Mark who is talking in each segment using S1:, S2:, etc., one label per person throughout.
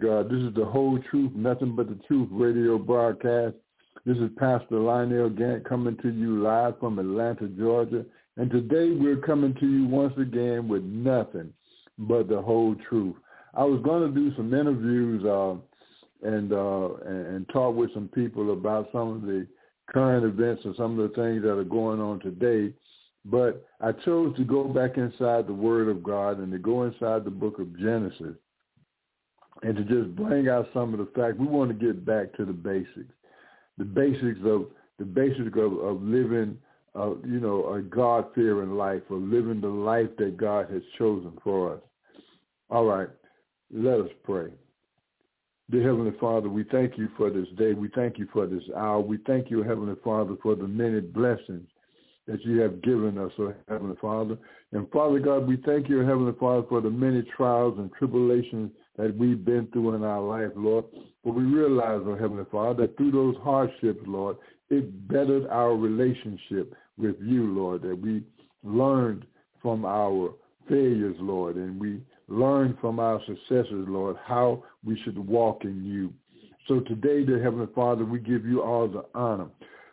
S1: God. This is the whole truth, nothing but the truth radio broadcast. This is Pastor Lionel Gantt coming to you live from Atlanta, Georgia. And today we're coming to you once again with nothing but the whole truth. I was going to do some interviews uh, and, uh, and and talk with some people about some of the current events and some of the things that are going on today. But I chose to go back inside the Word of God and to go inside the book of Genesis and to just bring out some of the facts. We want to get back to the basics, the basics of the basics of, of living, uh, you know, a God-fearing life, or living the life that God has chosen for us. All right, let us pray. Dear Heavenly Father, we thank you for this day. We thank you for this hour. We thank you, Heavenly Father, for the many blessings that you have given us, oh Heavenly Father. And Father God, we thank you, Heavenly Father, for the many trials and tribulations that we've been through in our life, Lord. But we realize, oh Heavenly Father, that through those hardships, Lord, it bettered our relationship with you, Lord, that we learned from our failures, Lord, and we learned from our successes, Lord, how we should walk in you. So today, dear Heavenly Father, we give you all the honor.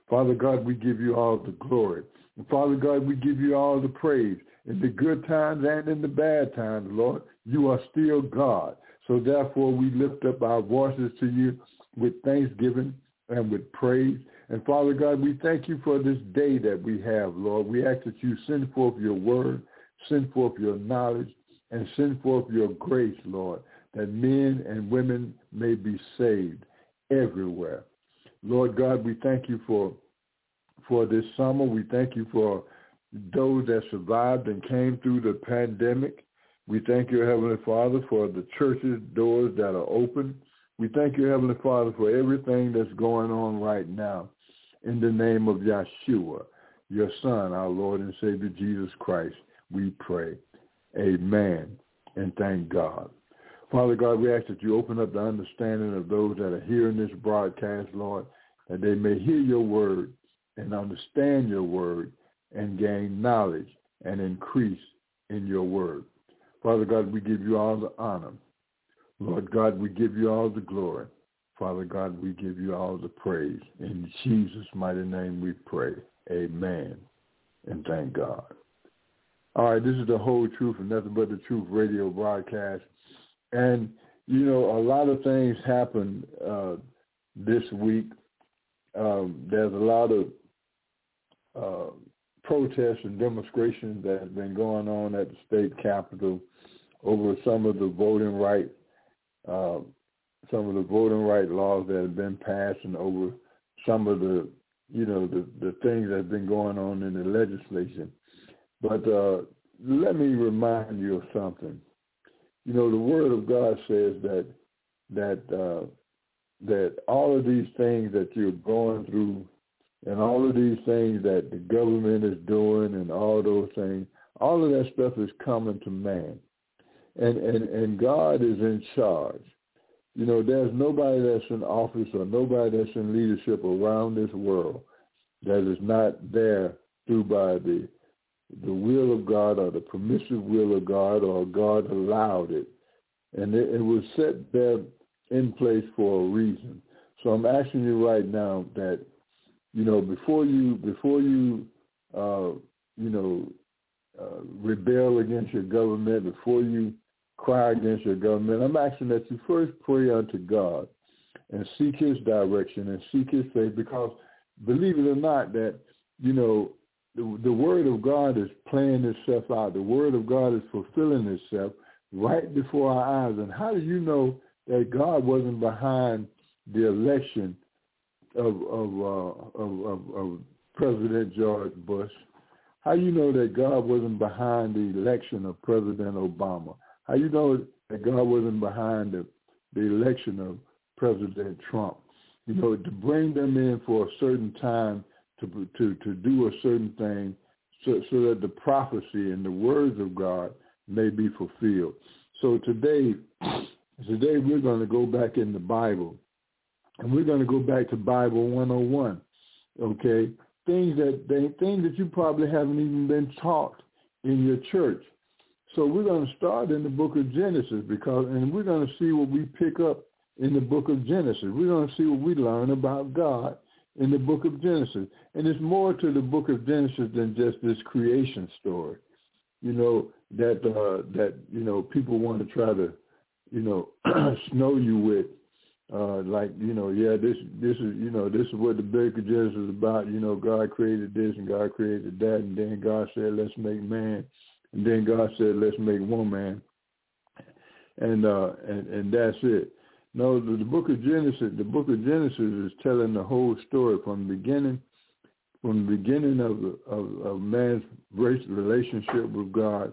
S1: Father God, we give you all the glory. And Father God, we give you all the praise. In the good times and in the bad times, Lord, you are still God. So therefore, we lift up our voices to you with thanksgiving and with praise. And Father God, we thank you for this day that we have, Lord. We ask that you send forth your word, send forth your knowledge, and send forth your grace, Lord, that men and women may be saved everywhere. Lord God, we thank you for for this summer. We thank you for those that survived and came through the pandemic. We thank you, Heavenly Father, for the churches doors that are open. We thank you, Heavenly Father, for everything that's going on right now. In the name of Yeshua, your Son, our Lord and Savior Jesus Christ, we pray. Amen. And thank God. Father God, we ask that you open up the understanding of those that are hearing this broadcast, Lord, that they may hear your word and understand your word and gain knowledge and increase in your word. Father God, we give you all the honor. Lord God, we give you all the glory. Father God, we give you all the praise. In Jesus' mighty name we pray. Amen. And thank God. All right, this is the whole truth and nothing but the truth radio broadcast. And, you know, a lot of things happened uh, this week. Um, there's a lot of uh, protests and demonstrations that have been going on at the state capitol over some of the voting right, uh, some of the voting right laws that have been passed, and over some of the, you know, the the things that have been going on in the legislation. But uh, let me remind you of something. You know, the Word of God says that that uh, that all of these things that you're going through and all of these things that the government is doing and all those things, all of that stuff is coming to man. And and and God is in charge. You know, there's nobody that's in office or nobody that's in leadership around this world that is not there through by the the will of God or the permissive will of God or God allowed it. And it, it was set there in place for a reason. So I'm asking you right now that you know, before you before you uh, you know uh, rebel against your government, before you cry against your government, I'm asking that you first pray unto God and seek His direction and seek His faith, because believe it or not, that you know the, the Word of God is playing itself out. The Word of God is fulfilling itself right before our eyes. And how do you know that God wasn't behind the election of of, uh, of, of, of President George Bush. How you know that God wasn't behind the election of President Obama? How you know that God wasn't behind the, the election of President Trump? You know, to bring them in for a certain time to to to do a certain thing, so so that the prophecy and the words of God may be fulfilled. So today, today we're going to go back in the Bible, and we're going to go back to Bible 101. Okay, things that they, things that you probably haven't even been taught in your church. So we're going to start in the book of Genesis because, and we're going to see what we pick up in the book of Genesis. We're going to see what we learn about God in the book of Genesis. And it's more to the book of Genesis than just this creation story. You know, that uh that, you know, people want to try to, you know, snow you with uh like, you know, yeah, this this is you know, this is what the book of Genesis is about, you know, God created this and God created that and then God said let's make man and then God said let's make woman and uh and, and that's it. No, the, the book of Genesis, the book of Genesis is telling the whole story from the beginning, from the beginning of of, of man's relationship with God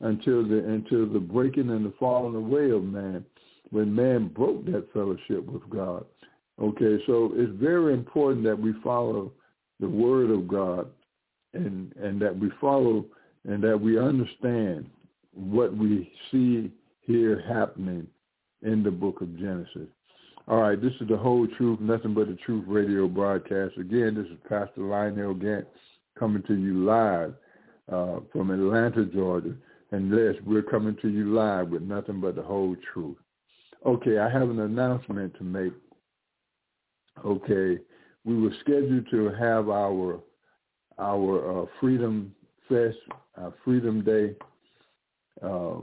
S1: until the until the breaking and the falling away of man, when man broke that fellowship with God. Okay, so it's very important that we follow the word of God and and that we follow and that we understand what we see here happening in the book of Genesis. All right, this is the whole truth, nothing but the truth radio broadcast. Again, this is Pastor Lionel Gantt coming to you live uh, from Atlanta, Georgia. And Les, we're coming to you live with nothing but the whole truth. Okay, I have an announcement to make. Okay, we were scheduled to have our our uh, Freedom Fest, our Freedom Day, uh,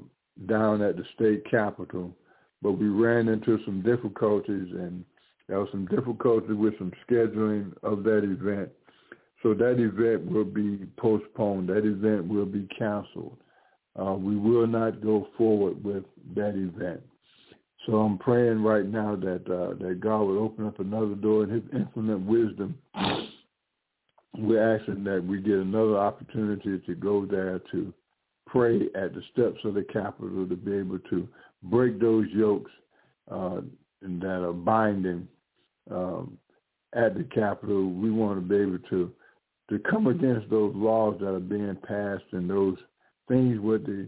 S1: down at the state capitol but we ran into some difficulties and there was some difficulty with some scheduling of that event. So that event will be postponed. That event will be canceled. Uh, we will not go forward with that event. So I'm praying right now that uh, that God would open up another door in His infinite wisdom. We're asking that we get another opportunity to go there to pray at the steps of the Capitol to be able to break those yokes uh, that are binding um, at the Capitol. We want to be able to to come against those laws that are being passed and those things with the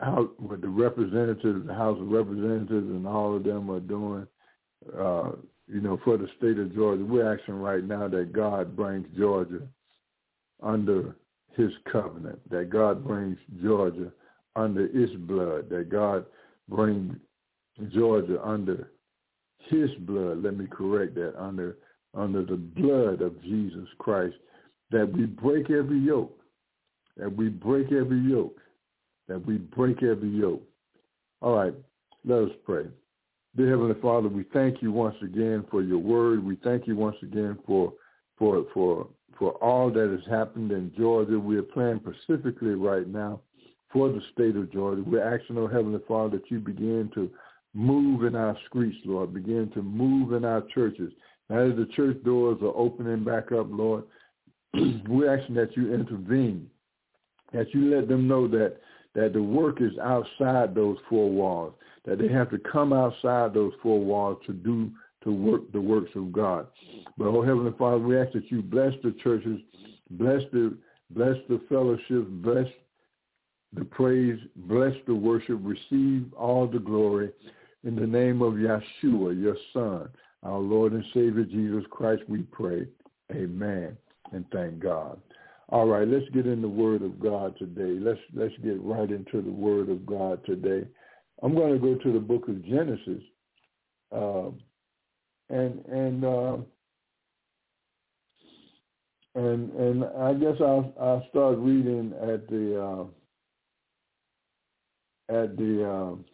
S1: House, with the representatives, the House of Representatives, and all of them are doing. Uh, you know, for the state of Georgia, we're asking right now that God brings Georgia under His covenant, that God brings Georgia under its blood, that God bring Georgia under his blood, let me correct that, under under the blood of Jesus Christ, that we break every yoke, that we break every yoke, that we break every yoke. All right, let us pray. Dear Heavenly Father, we thank you once again for your word. We thank you once again for for for for all that has happened in Georgia. We are praying specifically right now for the state of Georgia. We're asking, oh Heavenly Father, that you begin to move in our streets, Lord, begin to move in our churches. As the church doors are opening back up, Lord, we're asking that you intervene, that you let them know that that the work is outside those four walls, that they have to come outside those four walls to do to work the works of God. But oh Heavenly Father, we ask that you bless the churches, bless the bless the fellowships, bless the praise, bless the worship, receive all the glory in the name of Yeshua, your son, our Lord and Savior Jesus Christ, we pray. Amen. And thank God. All right, let's get in the Word of God today. Let's let's get right into the Word of God today. I'm going to go to the Book of Genesis, uh, and and uh, and and I guess I'll I'll start reading at the uh, at the um,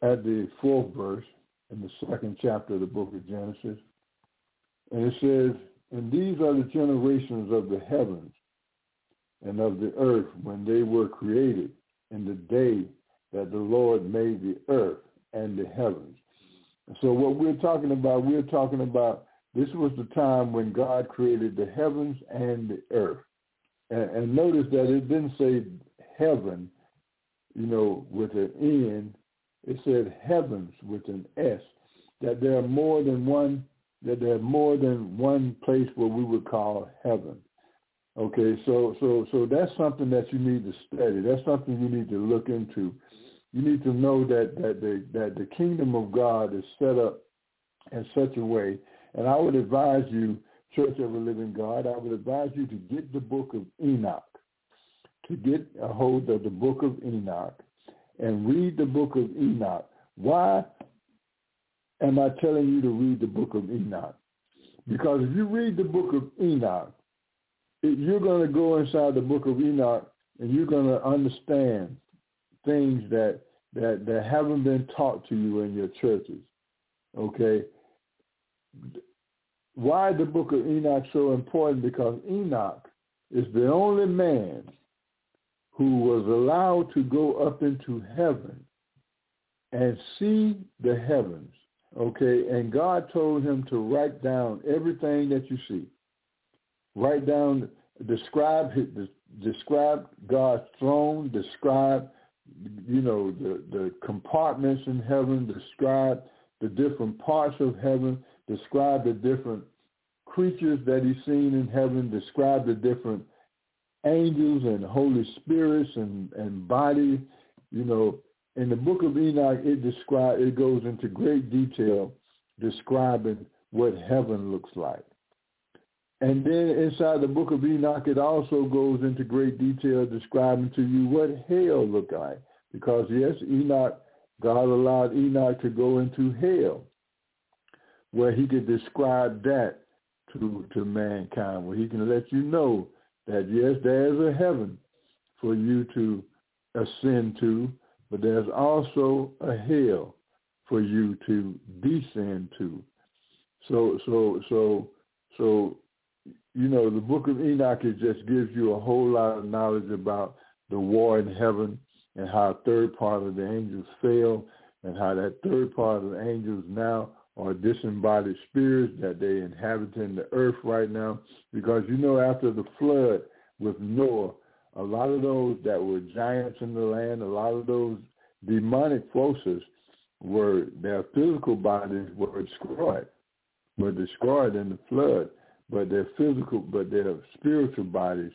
S1: at the fourth verse in the second chapter of the book of Genesis. And it says, And these are the generations of the heavens and of the earth when they were created in the day that the Lord made the earth and the heavens. So what we're talking about, we're talking about this was the time when God created the heavens and the earth. And, and notice that it didn't say heaven, you know, with an N. It said heavens with an S. That there are more than one. That there are more than one place where we would call heaven. Okay, so so so that's something that you need to study. That's something you need to look into. You need to know that that the that the kingdom of God is set up in such a way. And I would advise you, Church of the Living God, I would advise you to get the book of Enoch, to get a hold of the book of Enoch and read the book of Enoch. Why am I telling you to read the book of Enoch? Because if you read the book of Enoch, you're going to go inside the book of Enoch and you're going to understand things that, that, that haven't been taught to you in your churches. Okay? Why the book of Enoch so important? Because Enoch is the only man who was allowed to go up into heaven and see the heavens. Okay, and God told him to write down everything that you see. Write down, describe his, describe God's throne, describe, you know, the the compartments in heaven, describe the different parts of heaven, describe the different creatures that he's seen in heaven, describe the different angels and holy spirits and, and bodies. You know, in the book of Enoch, it describe it goes into great detail describing what heaven looks like. And then inside the book of Enoch, it also goes into great detail describing to you what hell looked like. Because yes, Enoch God allowed Enoch to go into hell, where he could describe that to to mankind, where he can let you know that yes, there is a heaven for you to ascend to, but there's also a hell for you to descend to. So so so so you know the book of Enoch it just gives you a whole lot of knowledge about the war in heaven and how a third part of the angels fell and how that third part of the angels now are disembodied spirits that they inhabit in the earth right now. Because you know after the flood with Noah, a lot of those that were giants in the land, a lot of those demonic forces were their physical bodies were destroyed, were destroyed in the flood, but their physical but their spiritual bodies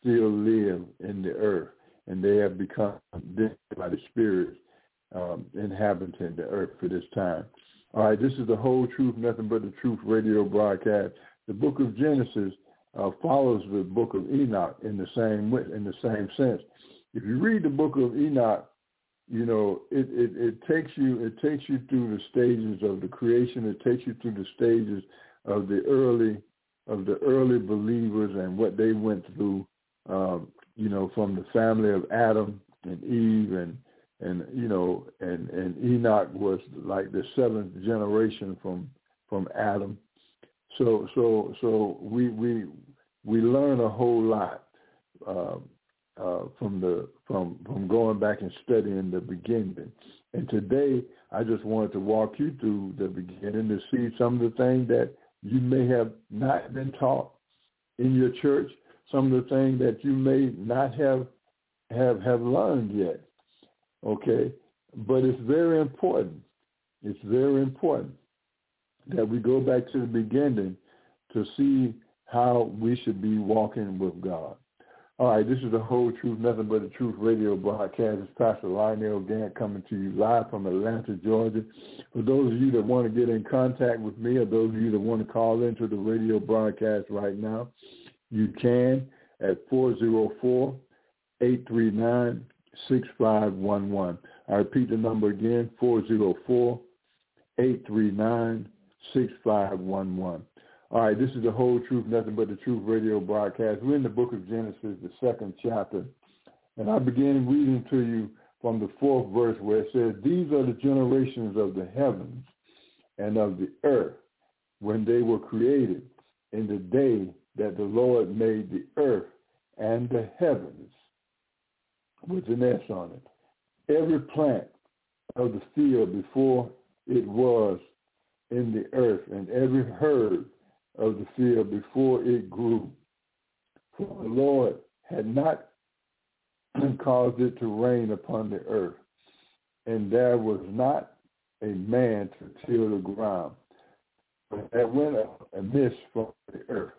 S1: still live in the earth and they have become by the Spirit um, inhabiting the earth for this time. All right, this is the whole truth, nothing but the truth radio broadcast. The book of Genesis uh, follows the book of Enoch in the same in the same sense. If you read the book of Enoch, you know it, it, it takes you it takes you through the stages of the creation. It takes you through the stages of the early of the early believers and what they went through um, you know, from the family of Adam and Eve and and you know and and Enoch was like the seventh generation from from Adam. So so so we we we learn a whole lot uh, uh, from the from from going back and studying the beginning. And today I just wanted to walk you through the beginning to see some of the things that you may have not been taught in your church some of the things that you may not have have have learned yet. Okay, but it's very important. It's very important that we go back to the beginning to see how we should be walking with God. All right, this is the whole truth, nothing but the truth radio broadcast. It's Pastor Lionel Gantt coming to you live from Atlanta, Georgia. For those of you that want to get in contact with me or those of you that want to call into the radio broadcast right now, you can at 404-839-6511. I repeat the number again, 404-839-6511. All right, this is the whole truth, nothing but the truth radio broadcast. We're in the book of Genesis, the second chapter. And I begin reading to you from the fourth verse where it says, These are the generations of the heavens and of the earth when they were created in the day that the Lord made the earth and the heavens with an S on it. Every plant of the field before it was in the earth, and every herb of the field before it grew. For the Lord had not caused it to rain upon the earth, and there was not a man to till the ground. But there went up a mist from the earth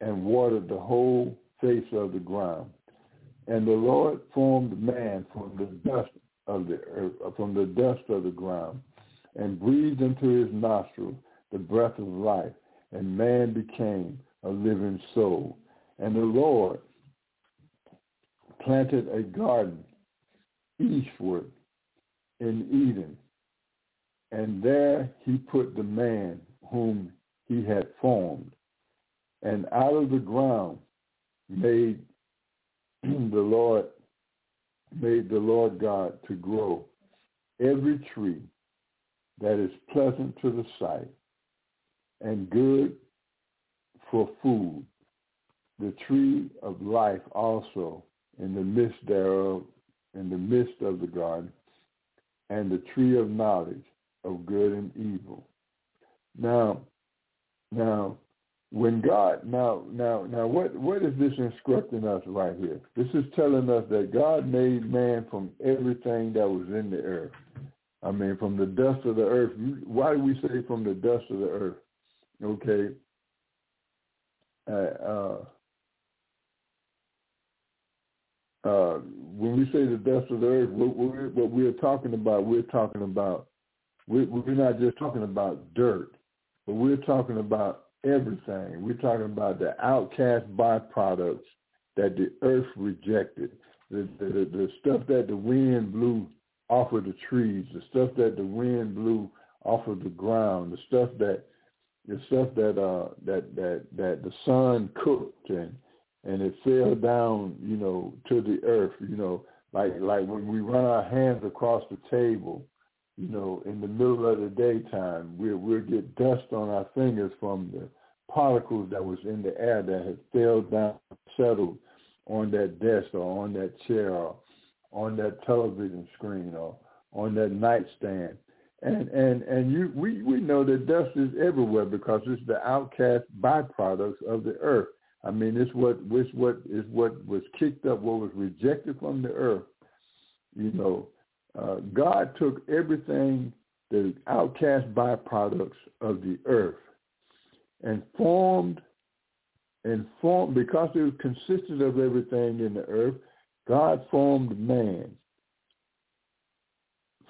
S1: and watered the whole face of the ground. And the Lord formed man from the dust of the earth, from the dust of the ground, and breathed into his nostrils the breath of life, and man became a living soul. And the Lord planted a garden eastward in Eden, and there he put the man whom he had formed. And out of the ground made the Lord made the Lord God to grow every tree that is pleasant to the sight and good for food, the tree of life also in the midst thereof, in the midst of the garden, and the tree of knowledge of good and evil. Now, now, when God now now now what what is this instructing us right here? This is telling us that God made man from everything that was in the earth. I mean, from the dust of the earth. Why do we say from the dust of the earth? Okay. Uh, uh, uh, when we say the dust of the earth, what we're, what we're talking about, we're talking about, we're, we're not just talking about dirt, but we're talking about everything. We're talking about the outcast byproducts that the earth rejected, the, the, the, the stuff that the wind blew off of the trees, the stuff that the wind blew off of the ground, the stuff that the stuff that uh that that that the sun cooked and and it fell down, you know, to the earth, you know, like like when we run our hands across the table, you know, in the middle of the daytime, we'll we'll get dust on our fingers from the particles that was in the air that had fell down, settled on that desk or on that chair or on that television screen or on that nightstand. And and and you we, we know that dust is everywhere because it's the outcast byproducts of the earth. I mean it's what it's what is what was kicked up, what was rejected from the earth. You know, uh, God took everything, the outcast byproducts of the earth, and formed and formed because it consisted of everything in the earth. God formed man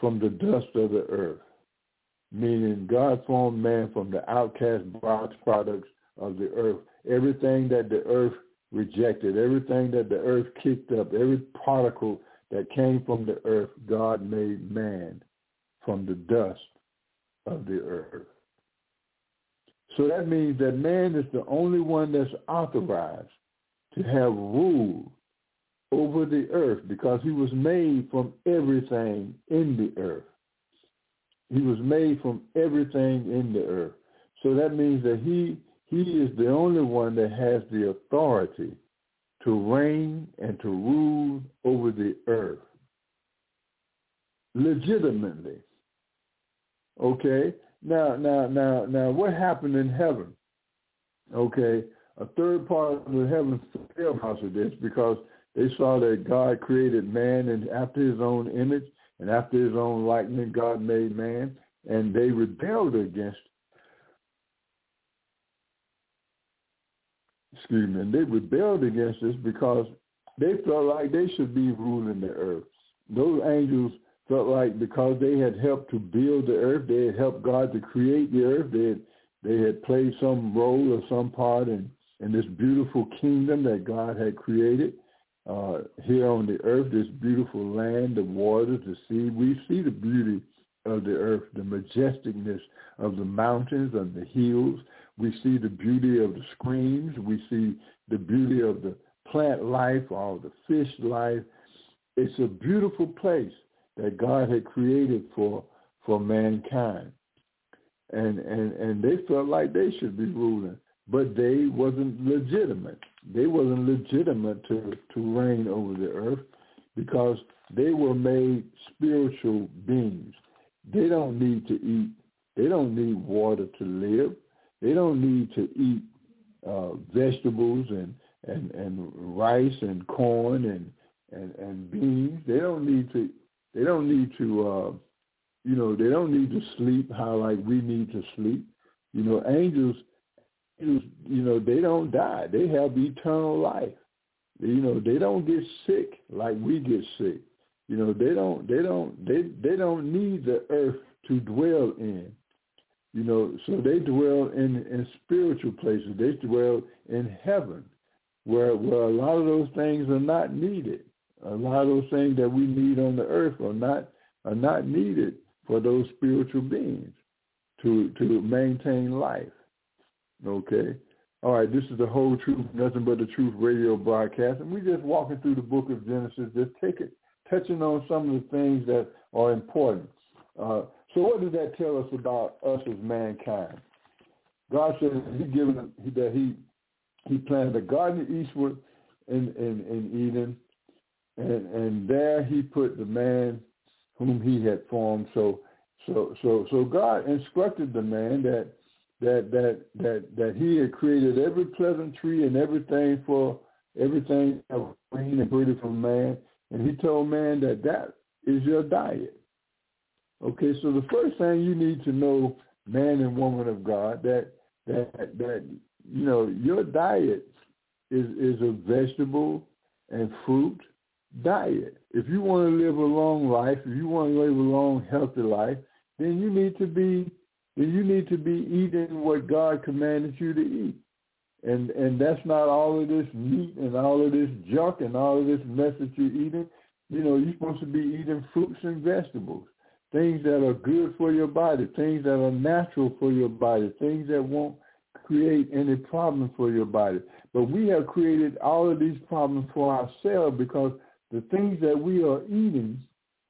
S1: from the dust of the earth, meaning God formed man from the outcast products of the earth. Everything that the earth rejected, everything that the earth kicked up, every particle that came from the earth, God made man from the dust of the earth. So that means that man is the only one that's authorized to have rule over the earth because he was made from everything in the earth. He was made from everything in the earth. So that means that he he is the only one that has the authority to reign and to rule over the earth legitimately. Okay? Now now now now what happened in heaven? Okay, a third part of the heavens fell because of this because they saw that God created man and after his own image and after his own likeness, God made man, and they rebelled against. Excuse me, and they rebelled against this because they felt like they should be ruling the earth. Those angels felt like because they had helped to build the earth, they had helped God to create the earth, they had, they had played some role or some part in, in this beautiful kingdom that God had created uh, here on the earth, this beautiful land, the waters, the sea. We see the beauty of the earth, the majesticness of the mountains and the hills. We see the beauty of the streams. We see the beauty of the plant life, all the fish life. It's a beautiful place that God had created for for mankind. And and and they felt like they should be ruling, but they wasn't legitimate they wasn't legitimate to, to reign over the earth because they were made spiritual beings. They don't need to eat. They don't need water to live. they don't need to eat uh, vegetables and, and, and rice and corn and, and, and beans. They don't need to they don't need to uh, you know, they don't need to sleep how like we need to sleep. You know, angels, angels, you know, they don't die. They have eternal life. You know, they don't get sick like we get sick. You know, they don't they don't they they don't need the earth to dwell in. You know, so they dwell in in spiritual places. They dwell in heaven, where where a lot of those things are not needed. A lot of those things that we need on the earth are not are not needed for those spiritual beings to to maintain life. Okay. All right, this is the whole truth, nothing but the truth radio broadcast, and we're just walking through the book of Genesis, just take it, touching on some of the things that are important. Uh, so, what does that tell us about us as mankind? God says He given that He He planted a garden eastward in in, in Eden, and and there He put the man whom he had formed. So so so so God instructed the man that that that that that he had created every pleasant tree and everything for everything green and pretty for man, and he told man that that is your diet. Okay, so the first thing you need to know, man and woman of God, that that that you know your diet is is a vegetable and fruit diet. If you want to live a long life, if you want to live a long, healthy life, then you need to be then you need to be eating what God commanded you to eat. And and that's not all of this meat and all of this junk and all of this mess that you're eating. You know, you're supposed to be eating fruits and vegetables, things that are good for your body, things that are natural for your body, things that won't create any problem for your body. But we have created all of these problems for ourselves because the things that we are eating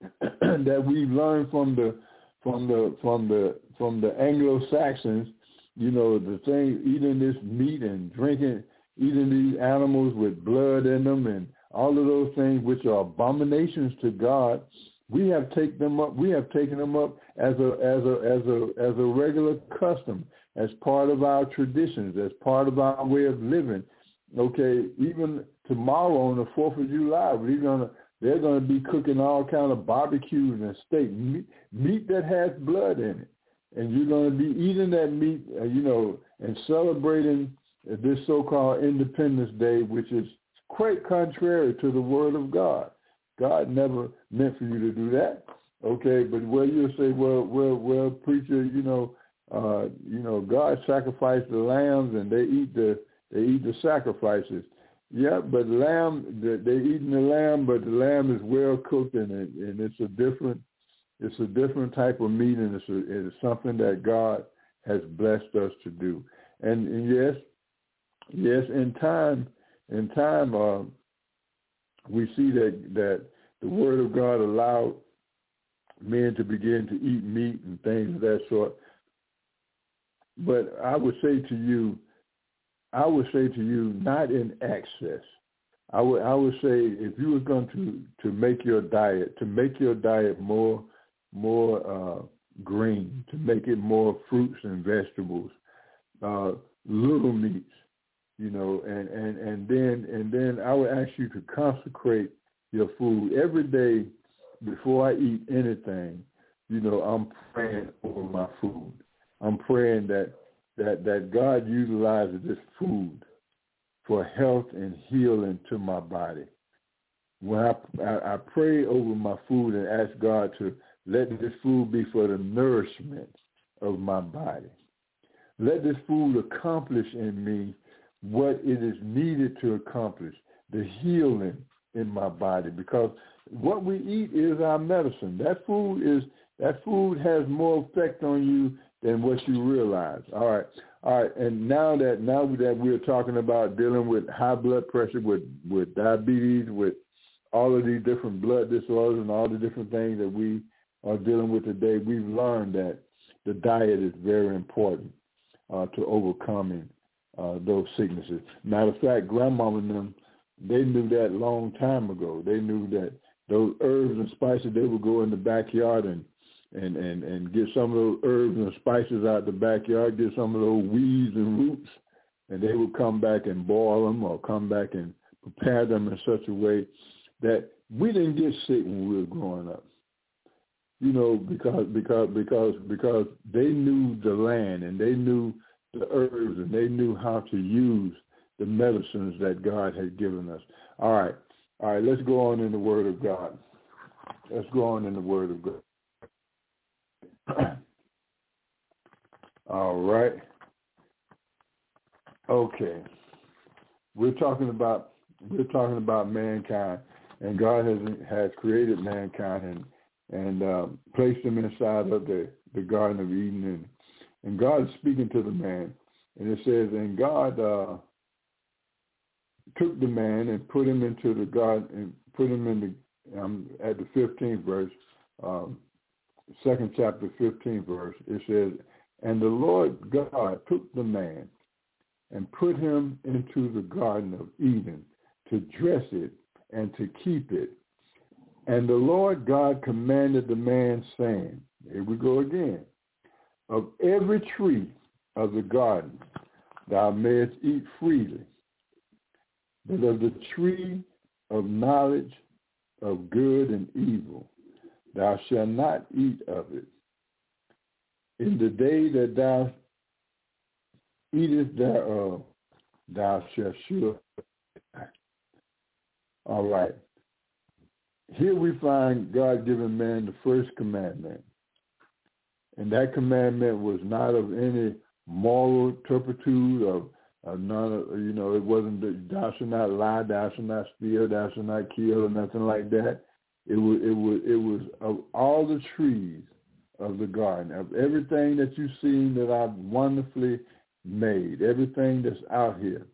S1: that we learned from the from the from the from the Anglo Saxons, you know, the thing eating this meat and drinking eating these animals with blood in them and all of those things which are abominations to God, we have taken them up we have taken them up as a as a as a as a regular custom, as part of our traditions, as part of our way of living. Okay, even tomorrow on the Fourth of July, we're gonna they're gonna be cooking all kind of barbecues and steak meat, meat that has blood in it, and you're gonna be eating that meat, uh, you know, and celebrating this so-called Independence Day, which is quite contrary to the Word of God. God never meant for you to do that. Okay, but where you'll say, well, well, well, preacher, you know, uh, you know, God sacrificed the lambs and they eat the they eat the sacrifices. Yeah, but lamb, they're eating the lamb, but the lamb is well cooked and it, and it's a different, it's a different type of meat and it's, a, it's something that God has blessed us to do. And, and yes, yes, in time, in time, uh, we see that that the Word of God allowed men to begin to eat meat and things of that sort. But I would say to you, I would say to you, not in excess. I would I would say if you were going to to make your diet to make your diet more more uh, green, to make it more fruits and vegetables, uh, little meats, you know, and and and then and then I would ask you to consecrate your food every day before I eat anything. You know, I'm praying over my food. I'm praying that that, that God utilizes this food for health and healing to my body. When I, I, I pray over my food and ask God to let this food be for the nourishment of my body. Let this food accomplish in me what it is needed to accomplish, the healing in my body. Because what we eat is our medicine. That food is that food has more effect on you than what you realize. All right. All right. And now that now that we're talking about dealing with high blood pressure, with with diabetes, with all of these different blood disorders and all the different things that we are dealing with today, we've learned that the diet is very important uh, to overcoming uh, those sicknesses. Matter of fact, grandmama and them, they knew that long time ago. They knew that those herbs and spices, they would go in the backyard and and, and, and get some of those herbs and spices out the backyard, get some of those weeds and roots, and they would come back and boil them or come back and prepare them in such a way that we didn't get sick when we were growing up. You know, because because because because they knew the land and they knew the herbs and they knew how to use the medicines that God had given us. All right. All right, let's go on in the Word of God. Let's go on in the Word of God. All right. Okay. We're talking about we're talking about mankind, and God has has created mankind and and uh, placed them inside of the the Garden of Eden, and and God is speaking to the man, and it says, and God uh, took the man and put him into the garden and put him in the um, at the 15th verse, um, second chapter, 15th verse. It says, and the Lord God took the man and put him into the garden of Eden to dress it and to keep it. And the Lord God commanded the man, saying, here we go again, of every tree of the garden thou mayest eat freely, but of the tree of knowledge of good and evil thou shalt not eat of it. In the day that thou eatest thereof, thou shalt surely die. All right. Here we find God giving man the first commandment. And that commandment was not of any moral turpitude of, of none of, you know, it wasn't that thou shalt not lie, thou shalt not steal, thou shalt not kill, or nothing like that. It was, it was, it was of all the trees of the garden, of everything that you've seen that I've wonderfully made, everything that's out here,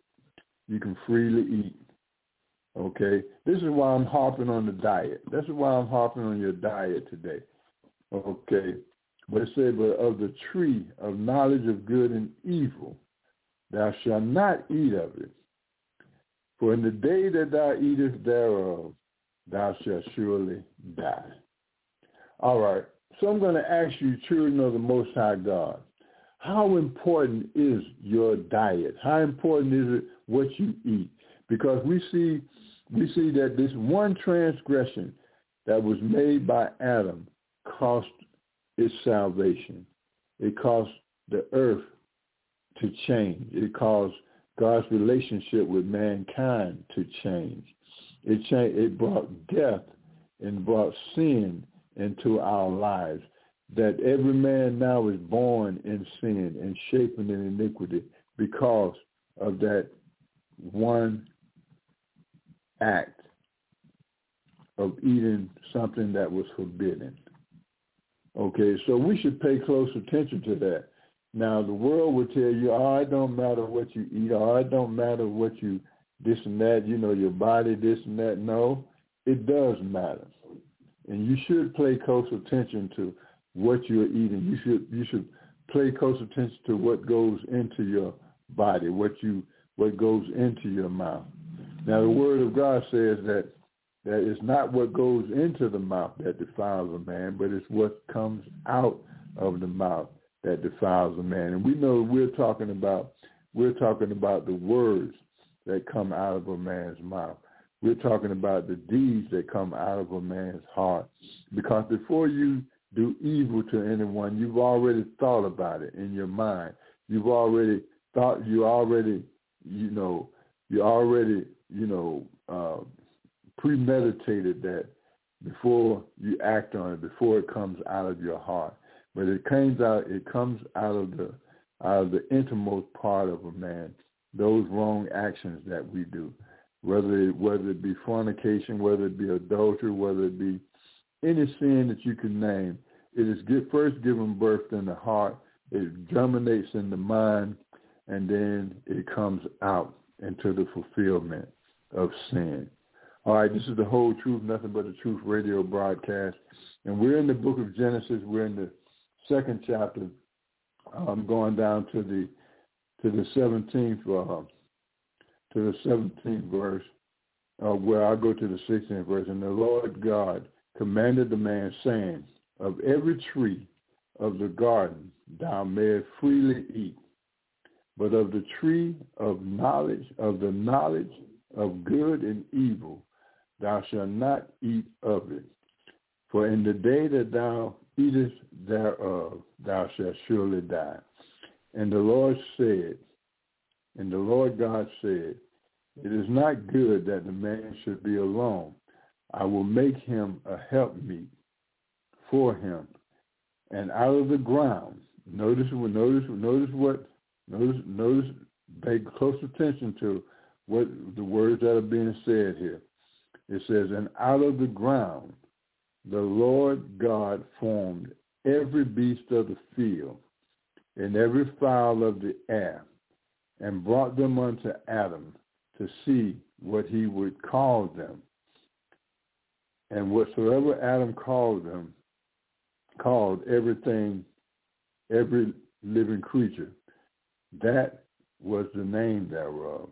S1: you can freely eat. Okay? This is why I'm harping on the diet. This is why I'm harping on your diet today. Okay? But it said, but of the tree of knowledge of good and evil, thou shalt not eat of it. For in the day that thou eatest thereof, thou shalt surely die. All right. So I'm going to ask you, children of the Most High God, how important is your diet? How important is it what you eat? Because we see we see that this one transgression that was made by Adam cost its salvation. It caused the earth to change. It caused God's relationship with mankind to change. It changed, it brought death and brought sin into our lives. That every man now is born in sin and shapen in iniquity because of that one act of eating something that was forbidden. Okay, so we should pay close attention to that. Now, the world will tell you, oh, it don't matter what you eat, oh, it don't matter what you this and that, you know, your body, this and that. No, it does matter. And you should pay close attention to what you're eating. You should you should pay close attention to what goes into your body, what you what goes into your mouth. Now the word of God says that that it's not what goes into the mouth that defiles a man, but it's what comes out of the mouth that defiles a man. And we know we're talking about we're talking about the words that come out of a man's mouth. We're talking about the deeds that come out of a man's heart. Because before you do evil to anyone, you've already thought about it in your mind. You've already thought, you already, you know, you already, you know, uh, premeditated that before you act on it, before it comes out of your heart. But it comes out, it comes out of the out of the innermost part of a man, those wrong actions that we do whether it, whether it be fornication, whether it be adultery, whether it be any sin that you can name, it is first given birth in the heart, it germinates in the mind, and then it comes out into the fulfillment of sin. All right, this is the whole truth, nothing but the truth radio broadcast. And we're in the book of Genesis. We're in the second chapter. I'm going down to the to the 17th uh, to the 17th verse, uh, where I go to the 16th verse. And the Lord God commanded the man, saying, of every tree of the garden thou mayest freely eat, but of the tree of knowledge, of the knowledge of good and evil, thou shalt not eat of it. For in the day that thou eatest thereof, thou shalt surely die. And the Lord said, and the Lord God said, It is not good that the man should be alone. I will make him a helpmeet for him. And out of the ground, notice, notice, notice what, notice, notice, pay close attention to what the words that are being said here. It says, and out of the ground the Lord God formed every beast of the field and every fowl of the air and brought them unto Adam to see what he would call them. And whatsoever Adam called them, called everything, every living creature, that was the name thereof.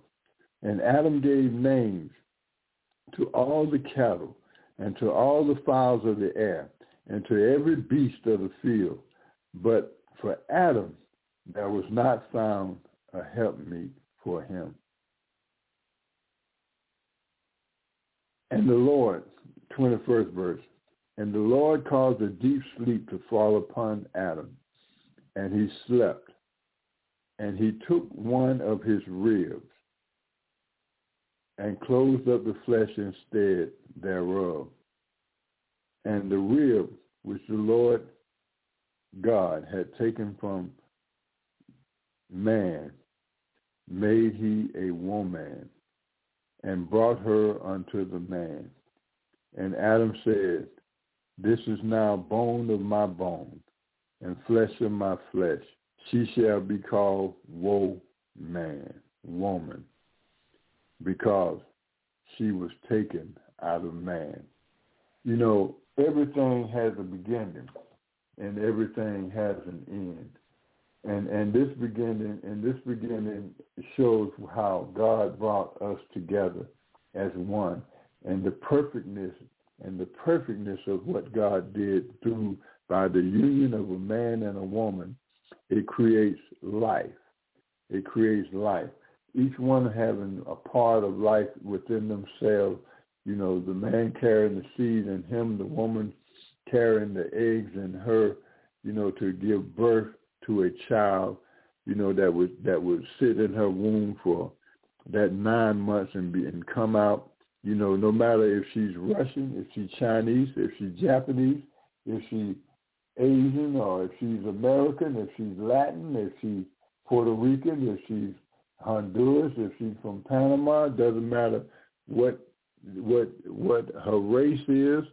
S1: And Adam gave names to all the cattle and to all the fowls of the air and to every beast of the field. But for Adam there was not found a helpmeet for him. And the Lord, 21st verse, and the Lord caused a deep sleep to fall upon Adam, and he slept. And he took one of his ribs and closed up the flesh instead thereof. And the rib which the Lord God had taken from man made he a woman and brought her unto the man. And Adam said, This is now bone of my bone and flesh of my flesh. She shall be called woe man, woman, because she was taken out of man. You know, everything has a beginning and everything has an end. And and this beginning and this beginning shows how God brought us together as one and the perfectness and the perfectness of what God did through by the union of a man and a woman, it creates life. It creates life. Each one having a part of life within themselves. You know, the man carrying the seed and him, the woman carrying the eggs and her, you know, to give birth to a child, you know, that would that would sit in her womb for that nine months and be and come out, you know, no matter if she's Russian, if she's Chinese, if she's Japanese, if she's Asian or if she's American, if she's Latin, if she's Puerto Rican, if she's Honduras, if she's from Panama, doesn't matter what what what her race is.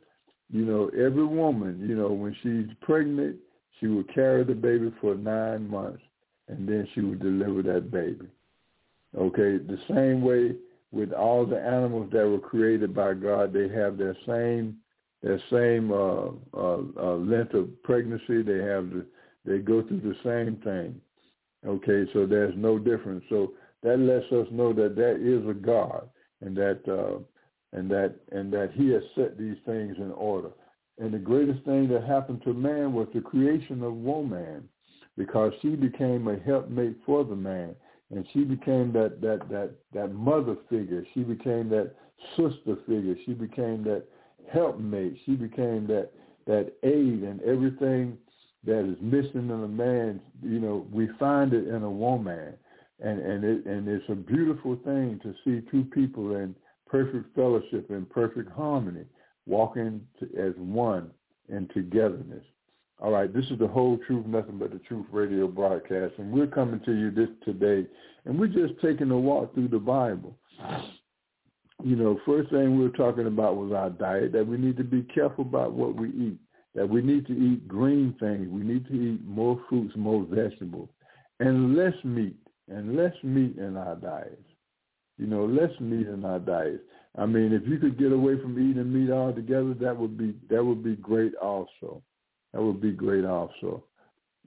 S1: You know, every woman, you know, when she's pregnant, she will carry the baby for nine months, and then she will deliver that baby. Okay, the same way with all the animals that were created by God, they have their same their same uh, uh, uh, length of pregnancy. They have the, they go through the same thing. Okay, so there's no difference. So that lets us know that that is a God, and that uh, and that and that He has set these things in order. And the greatest thing that happened to man was the creation of woman because she became a helpmate for the man. And she became that, that, that, that mother figure. She became that sister figure. She became that helpmate. She became that, that aid and everything that is missing in a man, you know, we find it in a woman. And, and, it, and it's a beautiful thing to see two people in perfect fellowship and perfect harmony walking to, as one in togetherness. All right, this is the whole truth, nothing but the truth radio broadcast, and we're coming to you this today, and we're just taking a walk through the Bible. You know, first thing we were talking about was our diet, that we need to be careful about what we eat, that we need to eat green things, we need to eat more fruits, more vegetables, and less meat, and less meat in our diets. You know, less meat in our diets. I mean, if you could get away from eating meat altogether, that would be that would be great also. That would be great also.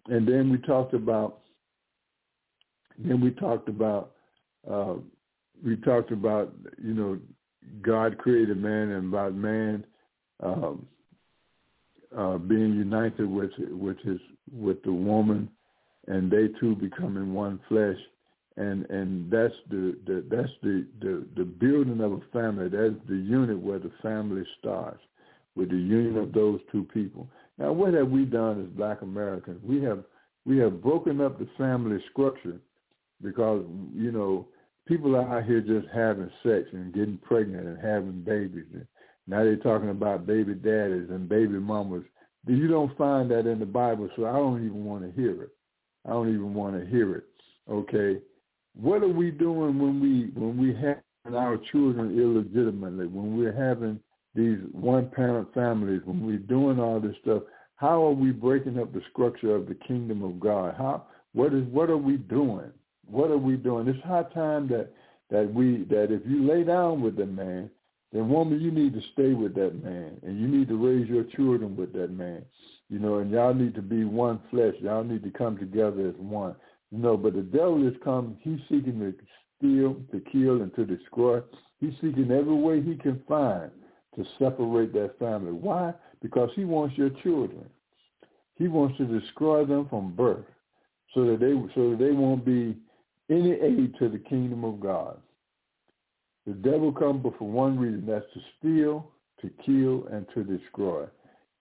S1: And then we talked about then we talked about uh, we talked about you know God created man and about man um, uh, being united with with his with the woman, and they two becoming one flesh, and and that's the, the that's the, the the building of a family. That's the unit where the family starts with the union of those two people. Now, what have we done as Black Americans? We have we have broken up the family structure because you know people are out here just having sex and getting pregnant and having babies. And now they're talking about baby daddies and baby mamas. You don't find that in the Bible, so I don't even want to hear it. I don't even want to hear it. Okay, what are we doing when we when we have our children illegitimately? When we're having these one-parent families? When we're doing all this stuff? How are we breaking up the structure of the kingdom of God? How what is what are we doing? What are we doing? It's high time that that we that if you lay down with the man, then woman, you need to stay with that man, and you need to raise your children with that man. You know, and y'all need to be one flesh. Y'all need to come together as one. You know, but the devil is come. He's seeking to steal, to kill, and to destroy. He's seeking every way he can find to separate that family. Why? Because he wants your children. He wants to destroy them from birth, so that they so that they won't be any aid to the kingdom of God. The devil comes but for one reason, that's to steal, to kill, and to destroy.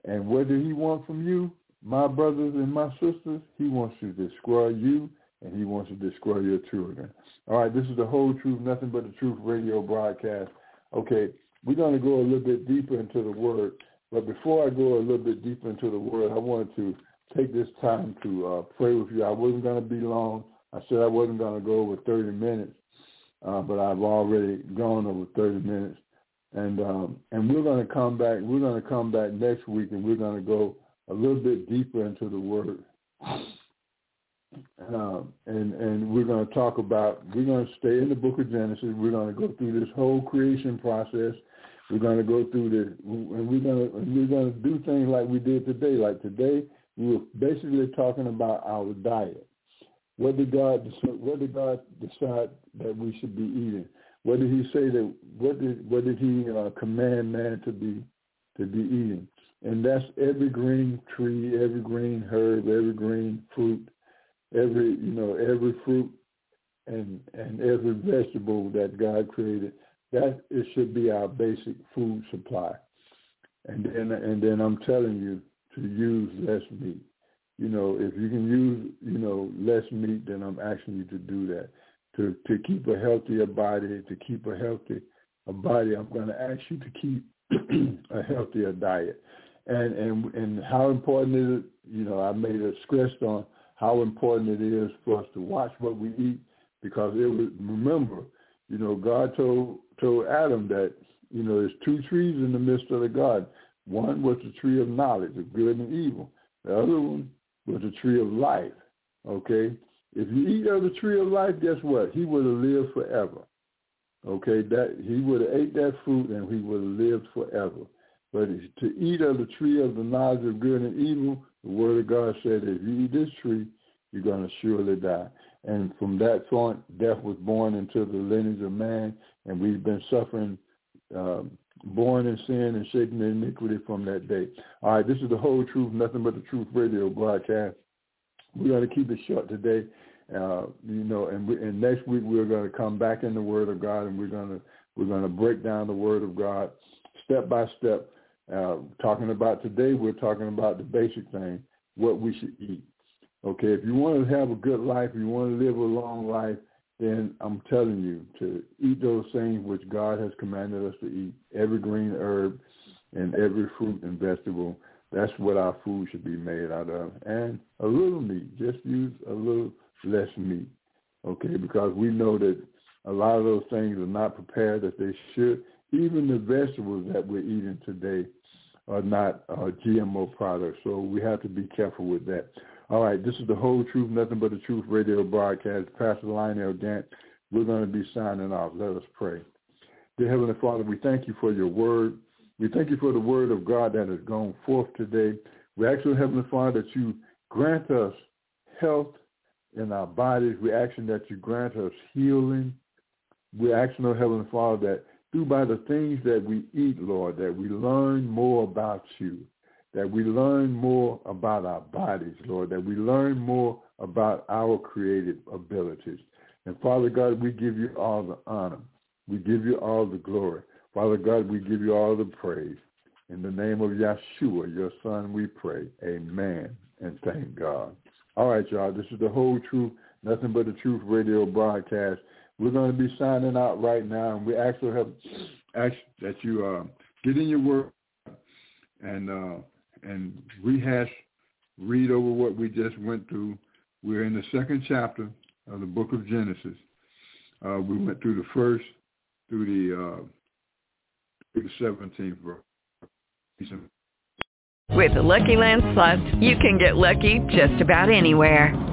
S1: And what does he want from you, my brothers and my sisters? He wants to destroy you, and he wants to destroy your children. All right, this is the whole truth, nothing but the truth radio broadcast. Okay, we're going to go a little bit deeper into the word. But before I go a little bit deeper into the word, I wanted to take this time to uh, pray with you. I wasn't going to be long. I said I wasn't going to go over 30 minutes, uh, but I've already gone over 30 minutes. And um, and we're going to come back. We're going to come back next week, and we're going to go a little bit deeper into the Word. Uh, and and we're going to talk about. We're going to stay in the Book of Genesis. We're going to go through this whole creation process. We're going to go through the, and we're going to we're going to do things like we did today. Like today, we were basically talking about our diet. What did God what did God decide that we should be eating? What did He say that what did what did He uh, command man to be to be eating? And that's every green tree, every green herb, every green fruit, every you know every fruit and and every vegetable that God created. That it should be our basic food supply. And then and then I'm telling you to use less meat you know, if you can use, you know, less meat, then I'm asking you to do that. To to keep a healthier body, to keep a healthy a body, I'm going to ask you to keep a healthier diet. And and and how important is it? You know, I made a stress on how important it is for us to watch what we eat because it was remember, you know, God told told Adam that you know there's two trees in the midst of the garden. One was the tree of knowledge of good and evil. The other one was the tree of life. Okay? If you eat of the tree of life, guess what? He would have lived forever. Okay, that he would have ate that fruit and he would have lived forever. But to eat of the tree of the knowledge of good and evil, the word of God said, if you eat this tree, you're going to surely die. And from that point, death was born into the lineage of man, and we've been suffering um, born in sin and shapen in iniquity from that day. All right, this is the whole truth, nothing but the truth radio broadcast. We're going to keep it short today. Uh, you know, and, we, and next week we're going to come back in the Word of God, and we're going to we're going to break down the Word of God step by step. Uh, talking about today, we're talking about the basic thing, what we should eat. Okay, if you want to have a good life, you want to live a long life, then I'm telling you to eat those things which God has commanded us to eat, every green herb and every fruit and vegetable. That's what our food should be made out of. And a little meat. Just use a little less meat. Okay, because we know that a lot of those things are not prepared as they should. Even the vegetables that we're eating today are not uh, GMO products, so we have to be careful with that. All right, this is the whole truth, nothing but the truth radio broadcast. Pastor Lionel Gantt, we're going to be signing off. Let us pray. Dear Heavenly Father, we thank you for your word. We thank you for the word of God that has gone forth today. We ask you, Heavenly Father, that you grant us health in our bodies. We ask you that you grant us healing. We ask you, Heavenly Father, that through by the things that we eat, Lord, that we learn more about you that we learn more about our bodies, Lord, that we learn more about our creative abilities. And Father God, we give you all the honor. We give you all the glory. Father God, we give you all the praise. In the name of Yeshua, your son, we pray. Amen. And thank God. All right, y'all. This is the whole truth, nothing but the truth radio broadcast. We're going to be signing out right now, and we actually have asked that you uh, get in your work and uh, and rehash, read over what we just went through. We're in the second chapter of the book of Genesis. Uh, we went through the first through the uh, through the seventeenth verse.
S2: With the Lucky Land Slots, you can get lucky just about anywhere.